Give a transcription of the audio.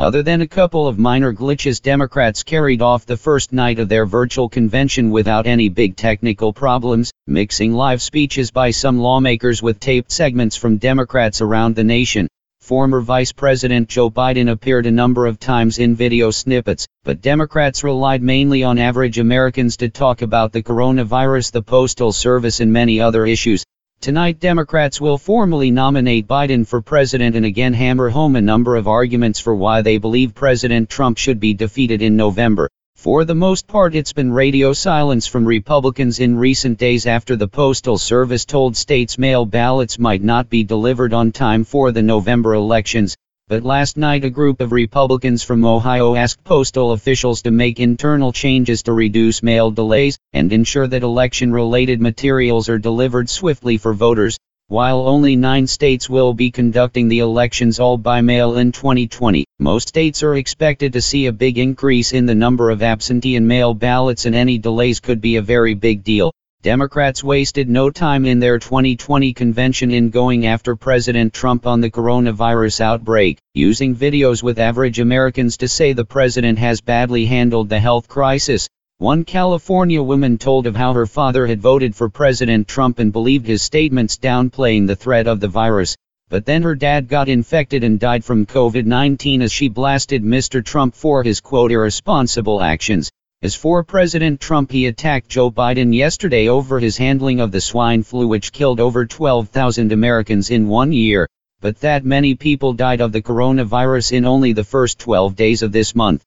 Other than a couple of minor glitches Democrats carried off the first night of their virtual convention without any big technical problems, mixing live speeches by some lawmakers with taped segments from Democrats around the nation. Former Vice President Joe Biden appeared a number of times in video snippets, but Democrats relied mainly on average Americans to talk about the coronavirus, the Postal Service, and many other issues. Tonight Democrats will formally nominate Biden for president and again hammer home a number of arguments for why they believe President Trump should be defeated in November. For the most part it's been radio silence from Republicans in recent days after the Postal Service told states mail ballots might not be delivered on time for the November elections, but last night a group of Republicans from Ohio asked postal officials to make internal changes to reduce mail delays and ensure that election-related materials are delivered swiftly for voters. While only nine states will be conducting the elections all by mail in 2020, most states are expected to see a big increase in the number of absentee and mail ballots and any delays could be a very big deal. Democrats wasted no time in their 2020 convention in going after President Trump on the coronavirus outbreak, using videos with average Americans to say the president has badly handled the health crisis. One California woman told of how her father had voted for President Trump and believed his statements downplaying the threat of the virus. But then her dad got infected and died from COVID-19 as she blasted Mr. Trump for his quote irresponsible actions. As for President Trump, he attacked Joe Biden yesterday over his handling of the swine flu, which killed over 12,000 Americans in one year, but that many people died of the coronavirus in only the first 12 days of this month.